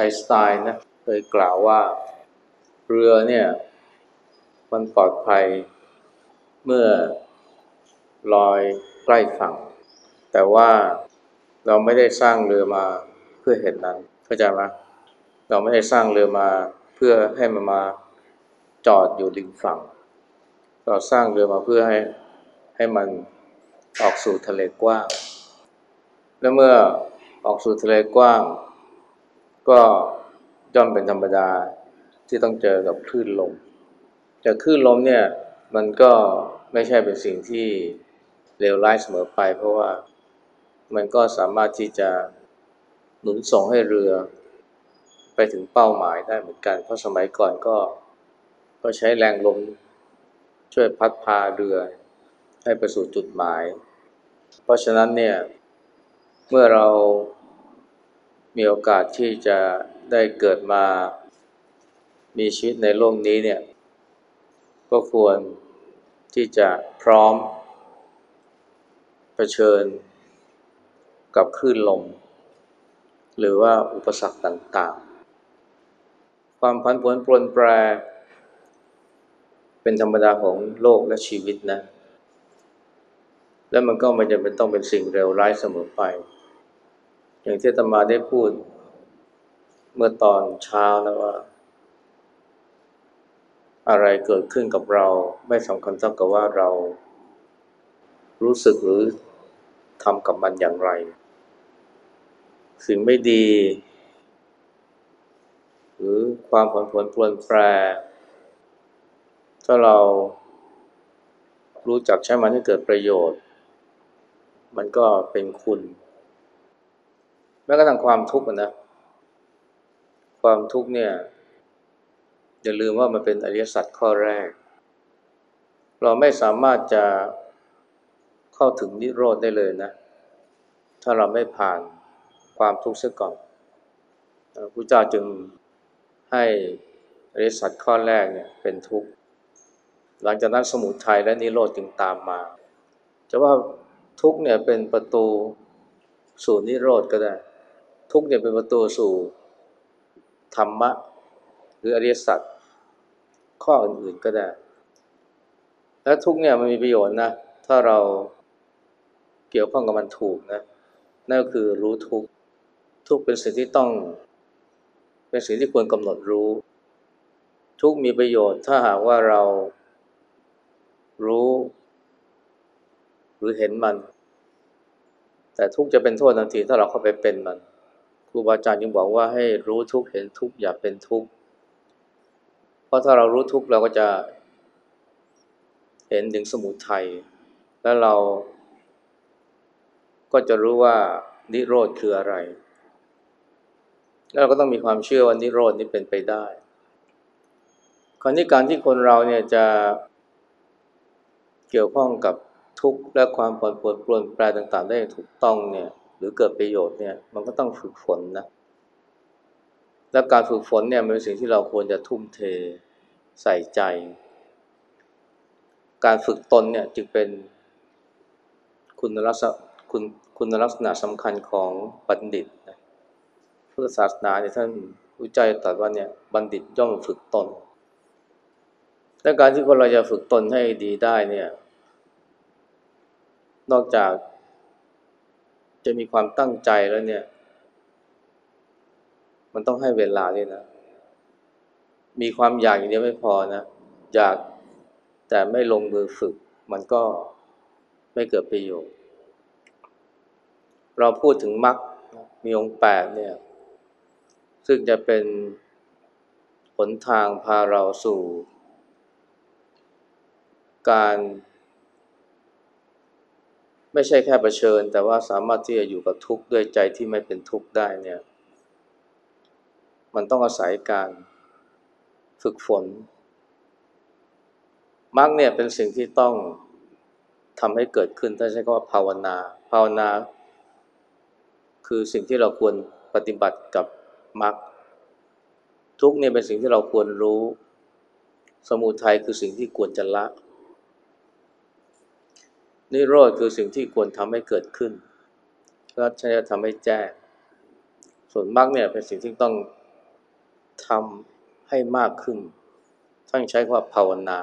ไอน์สไตน์นะเคยกล่าวว่าเรือเนี่ย มันปลอดภัยเมื่อลอยใกล้ฝั่ง แต่ว่าเราไม่ได้สร้างเรือมาเพื่อเหตุนั้นเข้าใจไหมเราไม่ได้สร้างเรือมาเพื่อให้มันมาจอดอยู่ริมฝั่ง เราสร้างเรือมาเพื่อให้ให้มันออกสู่ทะเลกว้าง และเมื่อออกสู่ทะเลกว้าง ก็ย่อมเป็นธรรมดาที่ต้องเจอกับคลื่นลม แต่คลื่นลมเนี่ยมันก็ไม่ใช่เป็นสิ่งที่เลวร้ายเสมอไป เพราะว่ามันก็สามารถที่จะหนุนส่งให้เรือไปถึงเป้าหมายได้เหมือนกัน เพราะสมัยก่อนก็ก็ใช้แรงลมช่วยพัดพาเรือให้ไปสู่จุดหมาย เพราะฉะนั้นเนี่ยเมื่อเรา มีโอกาสที่จะได้เกิดมามีชีวิตในโลกนี้เนี่ย ก็ควรที่จะพร้อมเผชิญกับคลื่นลม หรือว่าอุปสรรคต่างๆ ความพันผวนปรนแปร เป็นธรรมดาของโลกและชีวิตนะ และมันก็ไม่จำเป็นต้องเป็นสิ่งเลวร้ายเสมอไป อย่างที่ตมาได้พูดเมื่อตอนเช้านะว่า อะไรเกิดขึ้นกับเราไม่สำคัญเท่ากับว่าเรา รู้สึกหรือทำกับมันอย่างไร สิ่งไม่ดี หรือความผลผลปลวนแปร ถ้าเรารู้จักใช้มันให้เกิดประโยชน์ มันก็เป็นคุณ ม้กระทั่งความทุกข์นะ ความทุกข์เนี่ยอย่าลืมว่ามันเป็นอริยสัจข้อแรก เราไม่สามารถจะเข้าถึงนิโรธได้เลยนะ ถ้าเราไม่ผ่านความทุกข์เสียก่อนพระเจ้าจึงให้อริยสัจข้อแรกเนี่ยเป็นทุกข์ หลังจากนั้นสมุทัยและนิโรธจึงตามมาจะว่าทุกข์เนี่ยเป็นประตูสู่นิโรธก็ได้ ทุกเนี่ยเป็นประตูสู่ธรรมะ หรืออริยสัจข้ออื่นๆก็ได้ และทุกเนี่ยมันมีประโยชน์นะ ถ้าเราเกี่ยวข้องกับมันถูกนะนั่นก็คือรู้ทุกทุกเป็นสิ่งที่ต้อง เป็นสิ่งที่ควรกำหนดรู้ ทุกมีประโยชน์ถ้าหากว่าเรารู้ หรือเห็นมัน แต่ทุกจะเป็นโทษทันทีถ้าเราเข้าไปเป็นมัน ครูบาอาจารย์ยังบอกว่าให้รู้ทุกเห็นทุกอย่าเป็นทุกเพราะถ้าเรารู้ทุกเราก็จะเห็นถึงสมุทัยแล้วเราก็จะรู้ว่านิโรธคืออะไร แล้วเราก็ต้องมีความเชื่อว่านิโรธนี้เป็นไปได้ คราวนี้การที่คนเราเนี่ยจะเกี่ยวข้องกับทุกข์และความปนปวนปลวนแปรต่างๆ ได้ถูกต้องเนี่ย หรือเกิดประโยชน์เนี่ยมันก็ต้องฝึกฝนนะและการฝึกฝนเนี่ยเป็นสิ่งที่เราควรจะทุ่มเทใส่ใจ การฝึกตนเนี่ยจึงเป็นคุณลักษณะคุณคุณลักษณะสำคัญของบัณฑิตนะพุทธศาสนาเนี่ยท่านวิจัยตรัสว่าเนี่ยบัณฑิตย่อมฝึกตนและการที่คนเราจะฝึกตนให้ดีได้เนี่ย นอกจาก จะมีความตั้งใจแล้วเนี่ย มันต้องให้เวลาด้วยนะ มีความอยากอย่างเดียวไม่พอนะ อยากแต่ไม่ลงมือฝึก มันก็ไม่เกิดประโยชน์ เราพูดถึงมรรคมีองค์แปดเนี่ย ซึ่งจะเป็นหนทางพาเราสู่ การ ไม่ใช่แค่เผชิญ แต่ว่าสามารถที่จะอยู่กับทุกข์ด้วยใจที่ไม่เป็นทุกข์ได้เนี่ย มันต้องอาศัยการฝึกฝนมรรคเนี่ยเป็นสิ่งที่ต้องทำให้เกิดขึ้นถ้าใช้คำว่าภาวนา ภาวนา คือสิ่งที่เราควรปฏิบัติกับมรรคทุกเนี่ยเป็นสิ่งที่เราควรรู้ สมุทัยคือสิ่งที่ควรจะละ นิโรธคือสิ่งที่ควรทำให้เกิดขึ้นก็ใช้ทำให้แจ้ง ส่วนมรรคเนี่ยเป็นสิ่งที่ต้องทำให้มากขึ้นท่านใช้คำว่าภาวนา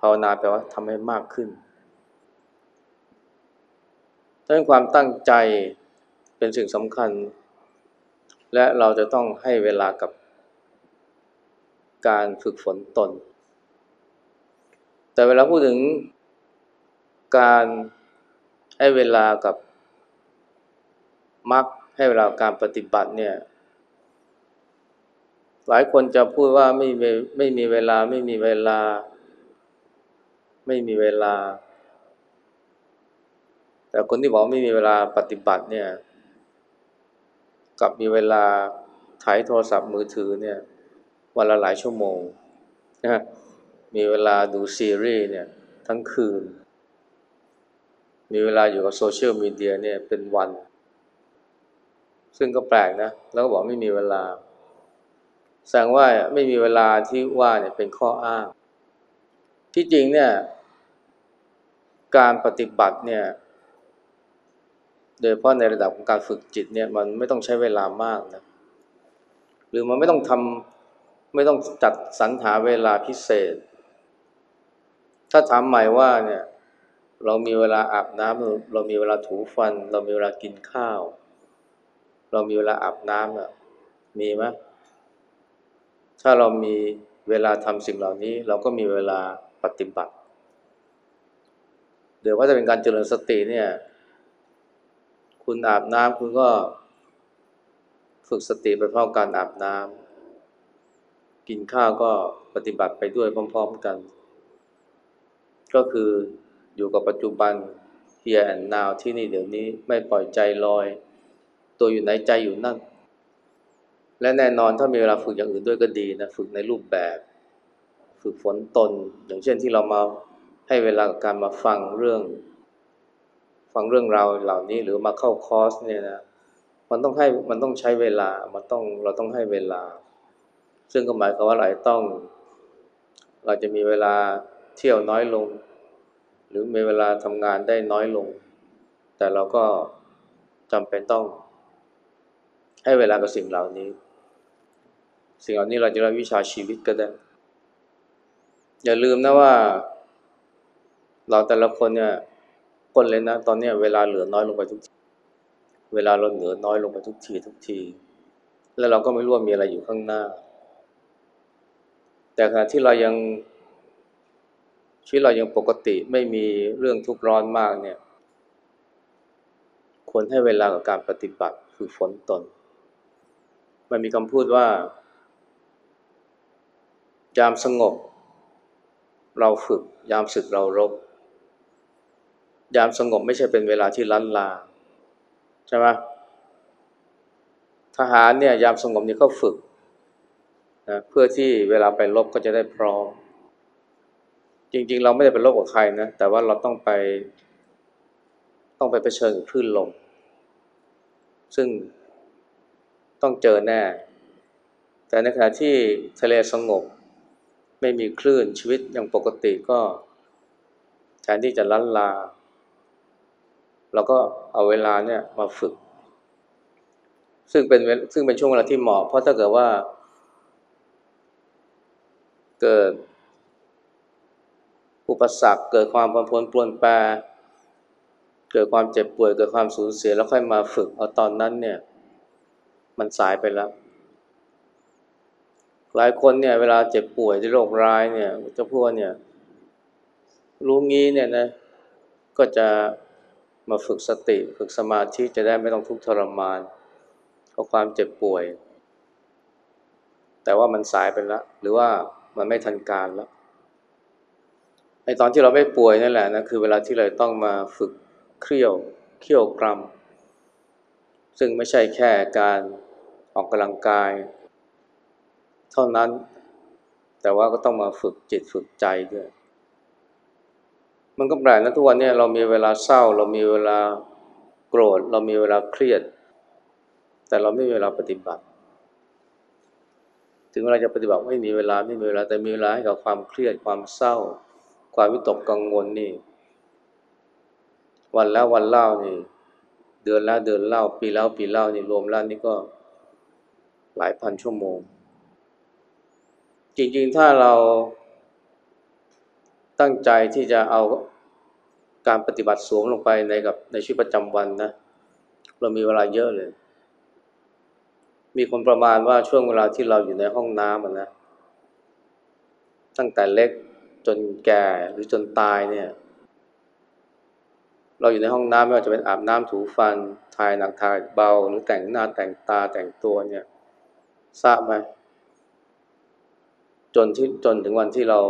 ภาวนาแปลว่าทำให้มากขึ้นดังนั้นความตั้งใจเป็นสิ่งสำคัญ และเราจะต้องให้เวลากับการฝึกฝนตน แต่เวลาพูดถึง การให้เวลากับมักให้เวลาการปฏิบัติเนี่ย หลายคนจะพูดว่าไม่มีไม่มีเวลาไม่มีเวลา ไม่มีเวลา แต่คนที่บอกไม่มีเวลาปฏิบัติเนี่ยกับมีเวลาถ่ายโทรศัพท์มือถือเนี่ยวันละหลายชั่วโมงนะมีเวลาดูซีรีส์เนี่ยทั้งคืน มีเวลาอยู่กับโซเชียลมีเดียเนี่ยเป็นวัน ซึ่งก็แปลกนะ แล้วก็บอกไม่มีเวลา แสดงว่าไม่มีเวลาที่ว่าเนี่ยเป็นข้ออ้าง ที่จริงเนี่ย การปฏิบัติเนี่ย โดยเฉพาะในระดับของการฝึกจิตเนี่ยมันไม่ต้องใช้เวลามากนะ หรือมันไม่ต้องทำไม่ต้องจัดสรรหาเวลาพิเศษ ถ้าถามใหม่ว่าเนี่ย เรามีเวลาอาบน้ำเรามีเวลาถูฟัน เรามีเวลากินข้าว เรามีเวลาอาบน้ำอะมีไหมถ้าเรามีเวลาทำสิ่งเหล่านี้ เราก็มีเวลาปฏิบัติเดี๋ยวว่าจะเป็นการเจริญสติเนี่ย คุณอาบน้ำคุณก็ฝึกสติไปพร้อมการอาบน้ำกินข้าวก็ปฏิบัติไปด้วยพร้อม ๆกัน ก็คือ อยู่กับปัจจุบัน here and now ที่นี่เดี๋ยวนี้ไม่ปล่อยใจลอย ตัวอยู่ไหนใจอยู่นั่น และแน่นอนถ้ามีเวลาฝึกอย่างอื่นด้วยก็ดีนะ ฝึกในรูปแบบ ฝึกฝนตน อย่างเช่นที่เรามาให้เวลากับการมาฟังเรื่อง ฟังเรื่องราวเหล่านี้หรือมาเข้าคอร์สเนี่ยนะมันต้องให้มันต้องใช้เวลา มันต้องเราต้องให้เวลา ซึ่งก็หมายความว่าเราต้อง เราจะมีเวลาเที่ยวน้อยลง รือมีเวลาทำงานได้น้อยลง แต่เราก็จำเป็นต้อง ให้เวลากับสิ่งเหล่านี้ สิ่งเหล่านี้เราจะเรียกวิชาชีวิตก็ได้ อย่าลืมนะว่า เราแต่ละคนเนี่ยคนเลยนะ ตอนนี้เวลาเหลือน้อยลงไปทุกที เวลาเราเหลือน้อยลงไปทุกทีทุกที แล้วเราก็ไม่รู้ว่ามีอะไรอยู่ข้างหน้า แต่ขณะที่เรายัง ชีวิตเรายังปกติไม่มีเรื่องทุกข์ร้อนมากเนี่ยควรให้เวลากับการปฏิบัติคือฝนตน มันมีคำพูดว่ายามสงบ เราฝึก ยามศึกเรารบ ยามสงบไม่ใช่เป็นเวลาที่ล้นลาใช่ไหมทหารเนี่ยยามสงบนี่เขาฝึกนะเพื่อที่เวลาไปรบก็จะได้พร้อม จริง ๆ เราไม่ได้ไปรบกับใครนะแต่ว่าเราต้องไป ต้องไปเผชิญกับคลื่นลมซึ่งต้องเจอแน่ แต่ในขณะที่ทะเลสงบ ไม่มีคลื่นชีวิตอย่างปกติก็แทนที่จะล้นลาเราก็เอาเวลาเนี่ยมาฝึก ซึ่งเป็นซึ่งเป็นช่วงเวลาที่เหมาะเพราะถ้าเกิดว่า เกิด อุปสรรคเกิดความผันผวนปลวนแปรเกิดความเจ็บป่วยเกิดความสูญเสียแล้วค่อยมาฝึกเอาตอนนั้นเนี่ยมันสายไปแล้ว หลายคนเนี่ยเวลาเจ็บป่วยที่โรคร้ายเนี่ยเจะพูดว่าเนี่ยรู้งี้เนี่ยนะก็จะมาฝึกสติฝึกสมาธิจะได้ไม่ต้องทุกข์ทรมานเพราะความเจ็บป่วย แต่ว่ามันสายไปแล้ว หรือว่ามันไม่ทันการแล้ว ไอตอนที่เราไม่ป่วยนั่นแหละนะคือเวลาที่เราต้องมาฝึกเครียวเคี่ยวกรรม ซึ่งไม่ใช่แค่การออกกำลังกาย เท่านั้น แต่ว่าก็ต้องมาฝึกจิตฝึกใจด้วย มันก็แปลกนะทุกวันนี้เรามีเวลาเศร้า เรามีเวลาโกรธ เรามีเวลาเครียด แต่เราไม่มีเวลาปฏิบัติ ถึงเวลาจะปฏิบัติไม่มีเวลาไม่มีเวลาแต่มีเวลาให้กับความเครียดความเศร้า ความวิตกกังวลนี่ วันแล้ววันเล่านี่ เดือนแล้วเดือนเล่า ปีแล้วปีเล่านี่รวมแล้วนี่ก็หลายพันชั่วโมง จริงๆถ้าเราตั้งใจที่จะเอาการปฏิบัติสวมลงไปในกับในชีวิตประจำวันนะ เรามีเวลาเยอะเลย มีคนประมาณว่าช่วงเวลาที่เราอยู่ในห้องน้ำนะ ตั้งแต่เล็ก จนแก่หรือจนตายเนี่ย เราอยู่ในห้องน้ำไม่ว่าจะเป็นอาบน้ำถูฟันทายหนักทายเบา หรือแต่งหน้าแต่งตาแต่งตัวเนี่ยทราบไหมจนที่จนถึงวันที่เรา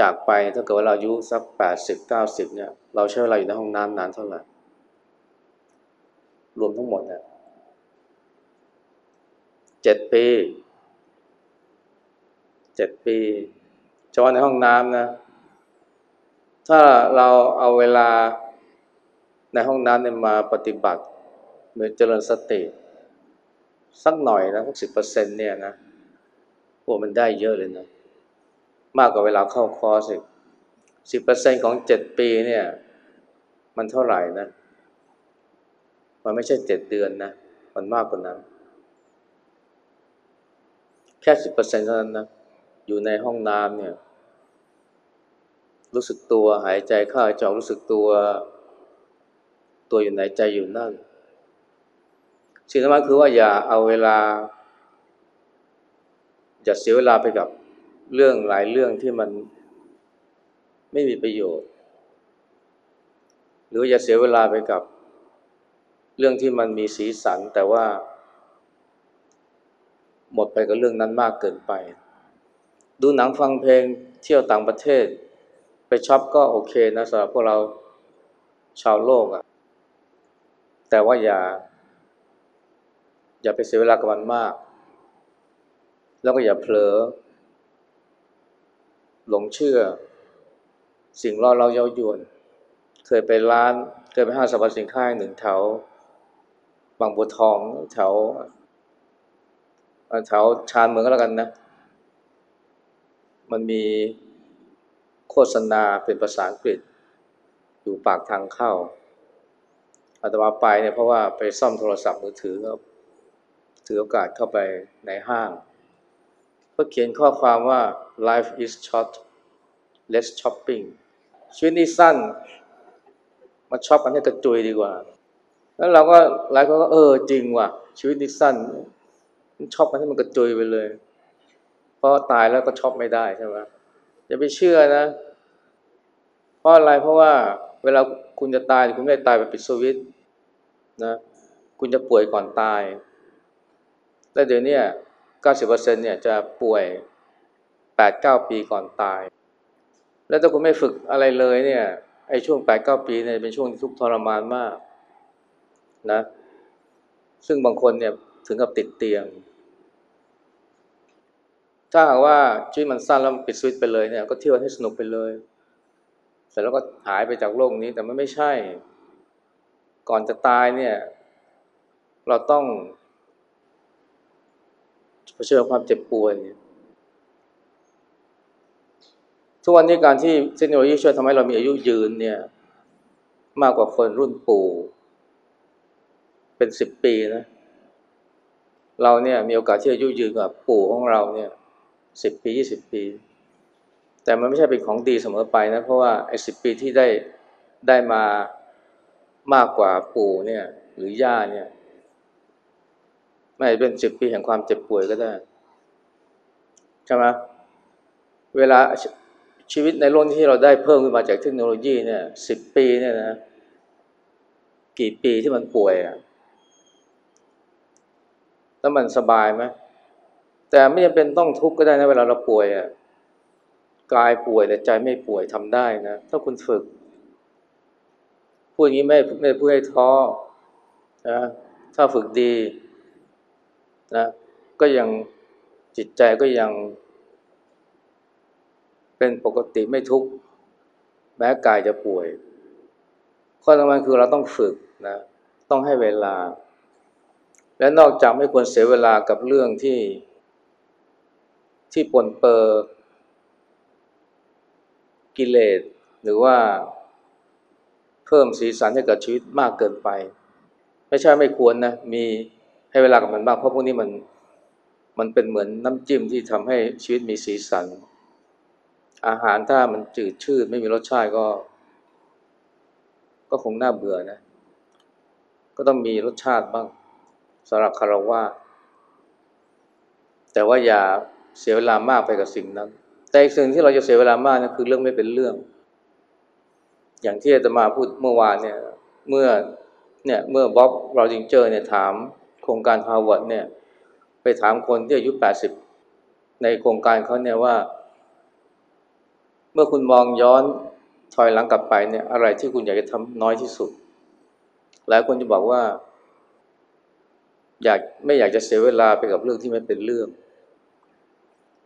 จากไปถ้าเกิดว่าเราอายุสักแปดสิบเก้าสิบเนี่ย เราใช้เวลาอยู่ในห้องน้ำนานเท่าไหร่รวมทั้งหมดเนี่ยเจ็ดปีเจ็ดปี เฉพาะในห้องน้ำนะ ถ้าเราเอาเวลาในห้องน้ำเนี่ยมาปฏิบัติเหมือนเจริญสติ สักหน่อยนะสักสิบเปอร์เซ็นเนี่ยนะโอ้มันได้เยอะเลยนะ มากกว่าเวลาเข้าคอร์สสิบเปอร์เซ็นของเจ็ดปีเนี่ย มันเท่าไหร่นะ มันไม่ใช่เจ็ดเดือนนะ มันมากกว่านั้น แค่สิบเปอร์เซ็นเท่านั้นนะ อยู่ในห้องน้ำเนี่ย รู้สึกตัวหายใจเข้าจอกรู้สึกตัว ตัวอยู่ไหนใจอยู่นั่นสิ่งสำคัญคือว่าอย่าเอาเวลา อย่าเสียเวลาไปกับเรื่องหลายเรื่องที่มันไม่มีประโยชน์ หรืออย่าเสียเวลาไปกับเรื่องที่มันมีสีสันแต่ว่า หมดไปกับเรื่องนั้นมากเกินไป ดูหนังฟังเพลงเที่ยวต่างประเทศ ไปช็อปก็โอเคนะสำหรับพวกเราชาวโลกอะแต่ว่าอย่า อย่าไปเสียเวลากับมันมาก แล้วก็อย่าเผลอ หลงเชื่อ สิ่งล่อเราเย้ายวน เคยไปร้าน เคยไปห้างสรรพสินค้าหนึ่งแถวบางบัวทองแถวแถวชานเมืองก็แล้วกันนะ มันมีโฆษณาเป็นภาษาอังกฤษ อยู่ปากทางเข้าอาตมาไปเนี่ยเพราะว่าไปซ่อมโทรศัพท์มือถือก็ถือโอกาสเข้าไปในห้าง ก็เขียนข้อความว่า life is short less shopping ชีวิตนี้สั้น มาช็อปกันให้กระจุยดีกว่า แล้วเราก็หลายคนก็เออจริงว่ะ ชีวิตนี้สั้นช็อปกันให้มันกระจุยไปเลย เพราะตายแล้วก็ช็อปไม่ได้ใช่ไหมอย่าไปเชื่อนะ เพราะอะไรเพราะว่าเวลาคุณจะตายคุณไม่ตายแบบปิดสวิตช์นะคุณจะป่วยก่อนตาย แล้วเดี๋ยวนี้90%เนี่ยจะป่วย8-9ปีก่อนตาย แล้วถ้าคุณไม่ฝึกอะไรเลยเนี่ยไอ้ช่วง8-9ปีเนี่ยเป็นช่วงที่ทุกทรมานมากนะ ซึ่งบางคนเนี่ยถึงกับติดเตียง ถ้าหากว่าชีวิตมันสั้นแล้วปิดสวิตไปเลยเนี่ยก็เที่ยวให้สนุกไปเลยเสร็จแล้วก็หายไปจากโลกนี้แต่มันไม่ใช่ ก่อนจะตายเนี่ย เราต้องเผชิญความเจ็บป่วยทุกวันนี้การที่เทคโนโลยีช่วยทำให้เรามีอายุยืนเนี่ย มากกว่าคนรุ่นปู่ เป็นสิบปีนะ เราเนี่ยมีโอกาสที่อายุยืนกว่าปู่ของเราเนี่ย สิบปียี่สิบปี แต่มันไม่ใช่เป็นของดีเสมอไปนะ เพราะว่าไอ้สิบปีที่ได้ได้มามากกว่าปู่เนี่ย หรือย่าเนี่ยไม่เป็นสิบปีแห่งความเจ็บป่วยก็ได้ใช่ไหมเวลาชีวิตในโลกที่เราได้เพิ่มขึ้นมาจากเทคโนโลยีเนี่ยสิบปีเนี่ยนะ กี่ปีที่มันป่วยอะแล้วมันสบายไหม แต่ไม่จำเป็นต้องทุกข์ก็ได้นะเวลาเราป่วยอะกายป่วยแต่ใจไม่ป่วยทำได้นะ ถ้าคุณฝึกพูดอย่างนี้ไม่ไม่พูดให้ท้อนะถ้าฝึกดีนะก็ยังจิตใจก็ยัง เป็นปกติไม่ทุกข์แม้กายจะป่วย ข้อสำคัญคือเราต้องฝึกนะต้องให้เวลา และนอกจากไม่ควรเสียเวลากับเรื่องที่ ที่ปนเปื้อกิเลสหรือว่าเพิ่มสีสันให้กับชีวิตมากเกินไป ไม่ใช่ไม่ควรนะ มีให้เวลากับมันบ้างเพราะพวกนี้มันมันเป็นเหมือนน้ำจิ้มที่ทำให้ชีวิตมีสีสัน อาหารถ้ามันจืดชืดไม่มีรสชาติก็ ก็คงน่าเบื่อนะ ก็ต้องมีรสชาติบ้างสำหรับคารวะแต่ว่าอย่า เสียเวลามากไปกับสิ่งนั้น แต่อีกสิ่งที่เราจะเสียเวลามากนะคือเรื่องไม่เป็นเรื่อง อย่างที่อาตมาพูดเมื่อวานเนี่ย เมื่อเนี่ยเมื่อบ๊อบ วอลดิงเจอร์เนี่ยถามโครงการฮาร์วาร์ดเนี่ย ไปถามคนที่อายุแปดสิบในโครงการเขาเนี่ยว่า เมื่อคุณมองย้อนถอยหลังกลับไปเนี่ยอะไรที่คุณอยากจะทำน้อยที่สุด หลายคนจะบอกว่า อยากไม่อยากจะเสียเวลาไปกับเรื่องที่ไม่เป็นเรื่อง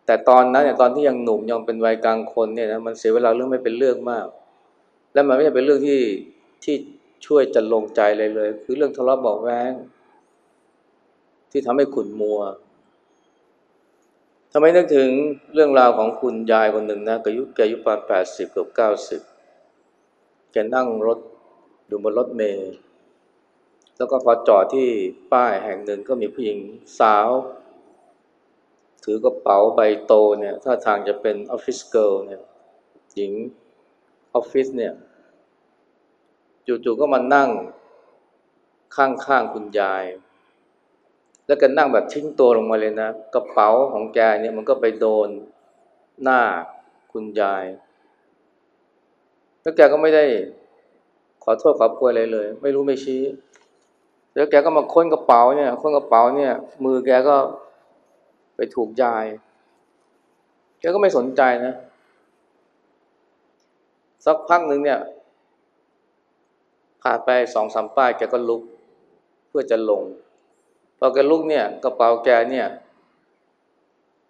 แต่ตอนนั้นเนี่ยตอนที่ยังหนุ่มยังเป็นวัยกลางคนเนี่ยนะมันเสียเวลาเรื่องไม่เป็นเรื่องมาก และมันไม่ใช่เป็นเรื่องที่ที่ช่วยจะลงใจเลยเลย คือเรื่องทะเลาะเบาแวงที่ทำให้ขุนมัวทำไมนึกถึงเรื่องราวของคุณยายคนหนึ่งนะอายุแกอายุประมาณแปดสิบเกับเก้าสิบแกนั่งรถอยู่บนรถเมล์แล้วก็พอจอดที่ป้ายแห่งหนึ่งก็มีผู้หญิงสาว ถือกระเป๋าใบโตเนี่ยท่าทางจะเป็น office girl เนี่ยหญิงออฟฟิศเนี่ยจู่ๆก็มานั่งข้างๆคุณยาย แล้วก็นั่งแบบทิ้งตัวลงมาเลยนะ กระเป๋าของแกเนี่ยมันก็ไปโดนหน้าคุณยาย แล้วแกก็ไม่ได้ขอโทษขอโพยอะไรเลย ไม่รู้ไม่ชี้ แล้วแกก็มาค้นกระเป๋าเนี่ยค้นกระเป๋าเนี่ย มือแกก็ ไปถูกยายแกก็ไม่สนใจนะ สักพักหนึ่งเนี่ยผ่านไปสองสามป้ายแกก็ลุก เพื่อจะลง พอแกลุกเนี่ยกระเป๋าแกเนี่ย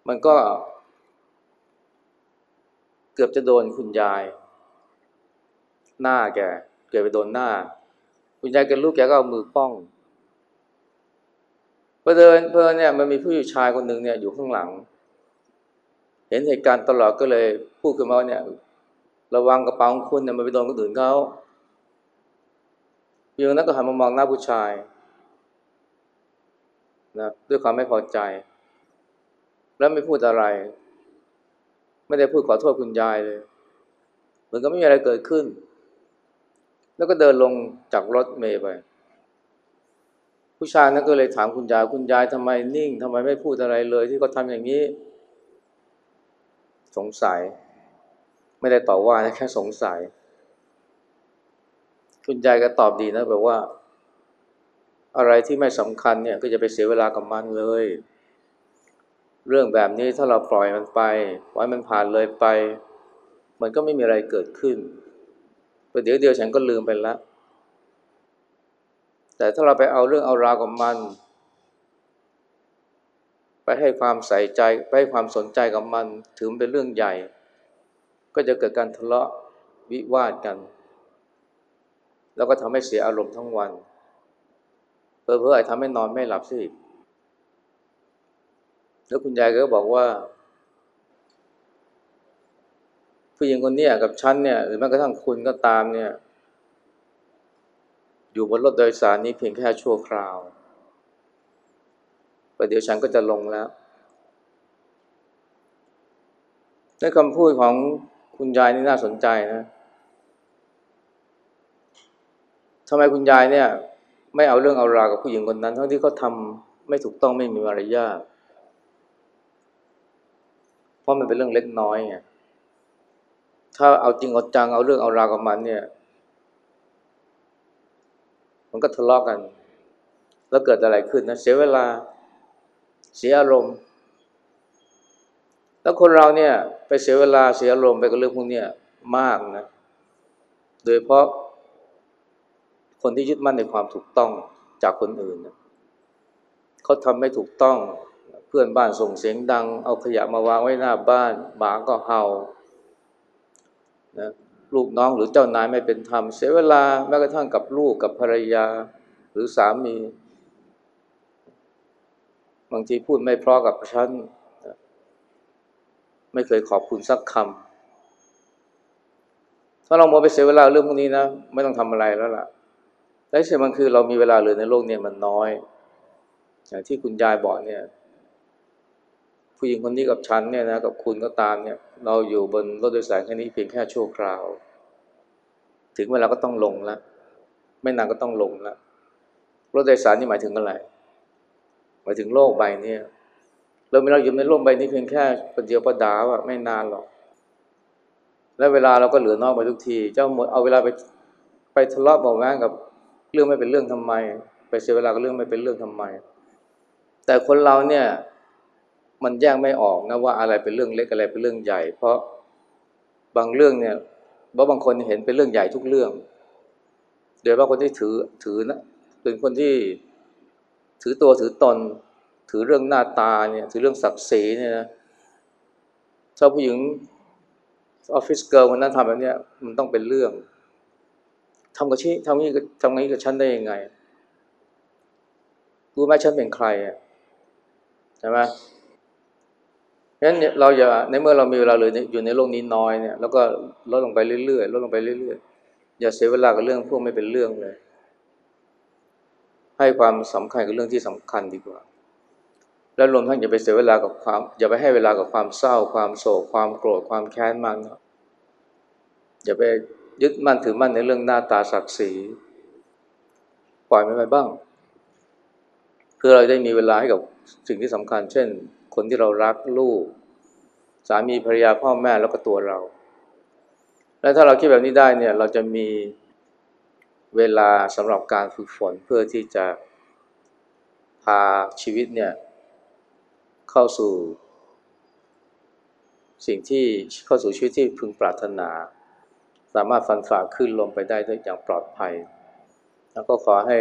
มันก็ เกือบจะโดนคุณยาย หน้าแก เกือบไปโดนหน้า คุณยายแกลุกแกก็เอามือป้อง พอเดินเพอเนี่ยมันมีผู้ชายคนหนึ่งเนี่ยอยู่ข้างหลัง เห็นเหตุการณ์ตลอดก็เลยพูดขึ้นมาว่าเนี่ย ระวังกระเป๋าของคุณเนี่ยมันไปโดนคนอื่นเขาโยงนั้นก็หันมามองหน้าผู้ชายนะด้วยความไม่พอใจ แล้วไม่พูดอะไร ไม่ได้พูดขอโทษคุณยายเลยเหมือนกับไม่มีอะไรเกิดขึ้น แล้วก็เดินลงจากรถเมย์ไป ผู้ชายนั้นก็เลยถามคุณยายคุณยายทำไมนิ่งทำไมไม่พูดอะไรเลยที่เขาทำอย่างนี้ สงสัย ไม่ได้ต่อว่านะแค่สงสัย คุณยายก็ตอบดีนะแบบว่า อะไรที่ไม่สำคัญเนี่ยก็จะไปเสียเวลากับมันเลย เรื่องแบบนี้ถ้าเราปล่อยมันไปปล่อยมันผ่านเลยไป มันก็ไม่มีอะไรเกิดขึ้นประเดี๋ยวเดียวฉันก็ลืมไปแล้ว แต่ถ้าเราไปเอาเรื่องเอาราวกับมัน ไปให้ความใส่ใจไปให้ความสนใจกับมัน ถือเป็นเรื่องใหญ่ ก็จะเกิดการทะเลาะวิวาทกัน แล้วก็ทำให้เสียอารมณ์ทั้งวันเพื่อเพื่อทำให้นอนไม่หลับสิแล้วคุณยายก็บอกว่า ผู้หญิงคนนี้กับฉันเนี่ย หรือแม้กระทั่งคุณก็ตามเนี่ย อยู่บนรถโดยสารนี้เพียงแค่ชั่วคราวประเดี๋ยวฉันก็จะลงแล้วในคำพูดของคุณยายนี่น่าสนใจนะทำไมคุณยายเนี่ย ไม่เอาเรื่องเอาราวกับผู้หญิงคนนั้น ทั้งที่เขาทาไม่ถูกต้องไม่มีมารยาทเพราะมันเป็นเรื่องเล็กน้อยไงถ้าเอาจริงเอาจังเอาเรื่องเอาราวกับมันเนี่ย มันก็ทะเลาะกกัน แล้วเกิดอะไรขึ้นนะเสียเวลาเสียอารมณ์ แล้วคนเราเนี่ยไปเสียเวลาเสียอารมณ์ไปกับเรื่องพวกนี้มากนะ โดยเพราะคนที่ยึดมั่นในความถูกต้องจากคนอื่น เขาทำไม่ถูกต้องเพื่อนบ้านส่งเสียงดัง เอาขยะมาวางไว้หน้าบ้านหมาก็เห่านะ ลูกน้องหรือเจ้านายไม่เป็นธรรม เสียเวลาแม้กระทั่งกับลูกกับภรรยาหรือสามี บางทีพูดไม่เพราะกับฉัน ไม่เคยขอบคุณสักคำถ้าเราโมไปเสียเวลาเรื่องพวกนี้นะ ไม่ต้องทำอะไรแล้วล่ะและเสิ่งมันคือเรามีเวลาเหลือในโลกเนี่ยมันน้อย อย่างที่คุณยายบอกเนี่ย ผู้หญิงคนนี้กับฉันเนี่ยนะกับคุณก็ตามเนี่ยเราอยู่บนรถโดยสารแค่นี้เพียงแค่ชั่วคราว ถึงเวลาก็ต้องลงแล้วไม่นานก็ต้องลงแล้วรถโดยสารนี่หมายถึงอะไรหมายถึงโลกใบนี้เราเราอยู่ในโลกใบนี้เพียงแค่ประเดียวประดาวอะไม่นานหรอก แล้วเวลาเราก็เหลือนอยไปทุกที เจ้าหมดเอาเวลาไปไปทะเลาะเบาแว้งกับเรื่องไม่เป็นเรื่องทำไม ไปเสียเวลากับเรื่องไม่เป็นเรื่องทำไม แต่คนเราเนี่ย มันแยกไม่ออกนะว่าอะไรเป็นเรื่องเล็กอะไรเป็นเรื่องใหญ่ เพราะบางเรื่องเนี่ยเพราะบางคนเห็นเป็นเรื่องใหญ่ทุกเรื่อง โดยเฉพาะคนที่ถือถือนะเป็นคนที่ถือตัวถือตน ถือเรื่องหน้าตาเนี่ยถือเรื่องศักดิ์ศรีเนี่ยนะชอบผู้หญิงออฟฟิศเกิร์ลคนนั้นทำแบบเนี้ยมันต้องเป็นเรื่องทำกับชี้ทำนี้ทำงี้กับฉันได้ยังไงรู้ไหมฉันเป็นใครอะใช่ไหม งั้นเนี่ยเราอย่าในเมื่อเรามีเวลาเลยอยู่ในโลกนี้น้อยเนี่ยแล้วก็ลดลงไปเรื่อยๆลดลงไปเรื่อยๆอย่าเสียเวลากับเรื่องพวกไม่เป็นเรื่องเลย ให้ความสำคัญกับเรื่องที่สำคัญดีกว่า แล้วรวมทั้งอย่าไปเสียเวลากับความอย่าไปให้เวลากับความเศร้า ความโศกความโกรธความแค้นมากนะอย่าไปยึดมั่นถือมั่นในเรื่องหน้าตาศักดิ์ศรีปล่อยมันไปบ้างเพื่อเราได้มีเวลาให้กับสิ่งที่สำคัญ เช่น คนที่เรารักลูก สามีภรรยาพ่อแม่แล้วก็ตัวเรา และถ้าเราคิดแบบนี้ได้เนี่ยเราจะมีเวลาสำหรับการฝึกฝนเพื่อที่จะพาชีวิตเนี่ยเข้าสู่ สิ่งที่เข้าสู่ชีวิตที่พึงปรารถนา สามารถฟันฝ่าขึ้นลมไปได้ด้วยอย่างปลอดภัย แล้วก็ขอให้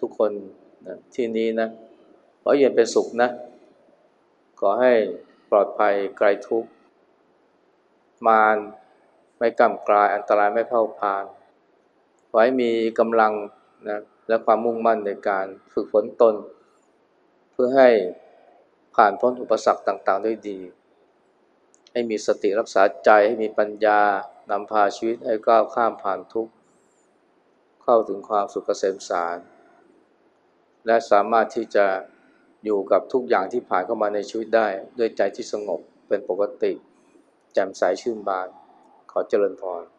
ทุกคนที่นี้นะขอเย็นเป็นสุขนะ ขอให้ปลอดภัยไกลทุกข์มารไม่กำกลายอันตรายไม่เผ่าพานขอให้มีกำลังนะและความมุ่งมั่นในการฝึกฝนตน เพื่อให้ผ่านพ้นอุปสรรคต่างๆ ด้วยดี ให้มีสติรักษาใจให้มีปัญญานำพาชีวิตให้ก้าวข้ามผ่านทุกข์ เข้าถึงความสุขเกษมสาร และสามารถที่จะ อยู่กับทุกอย่างที่ผ่านเข้ามาในชีวิตได้ ด้วยใจที่สงบเป็นปกติแจ่มใสชื่นบาน ขอเจริญพร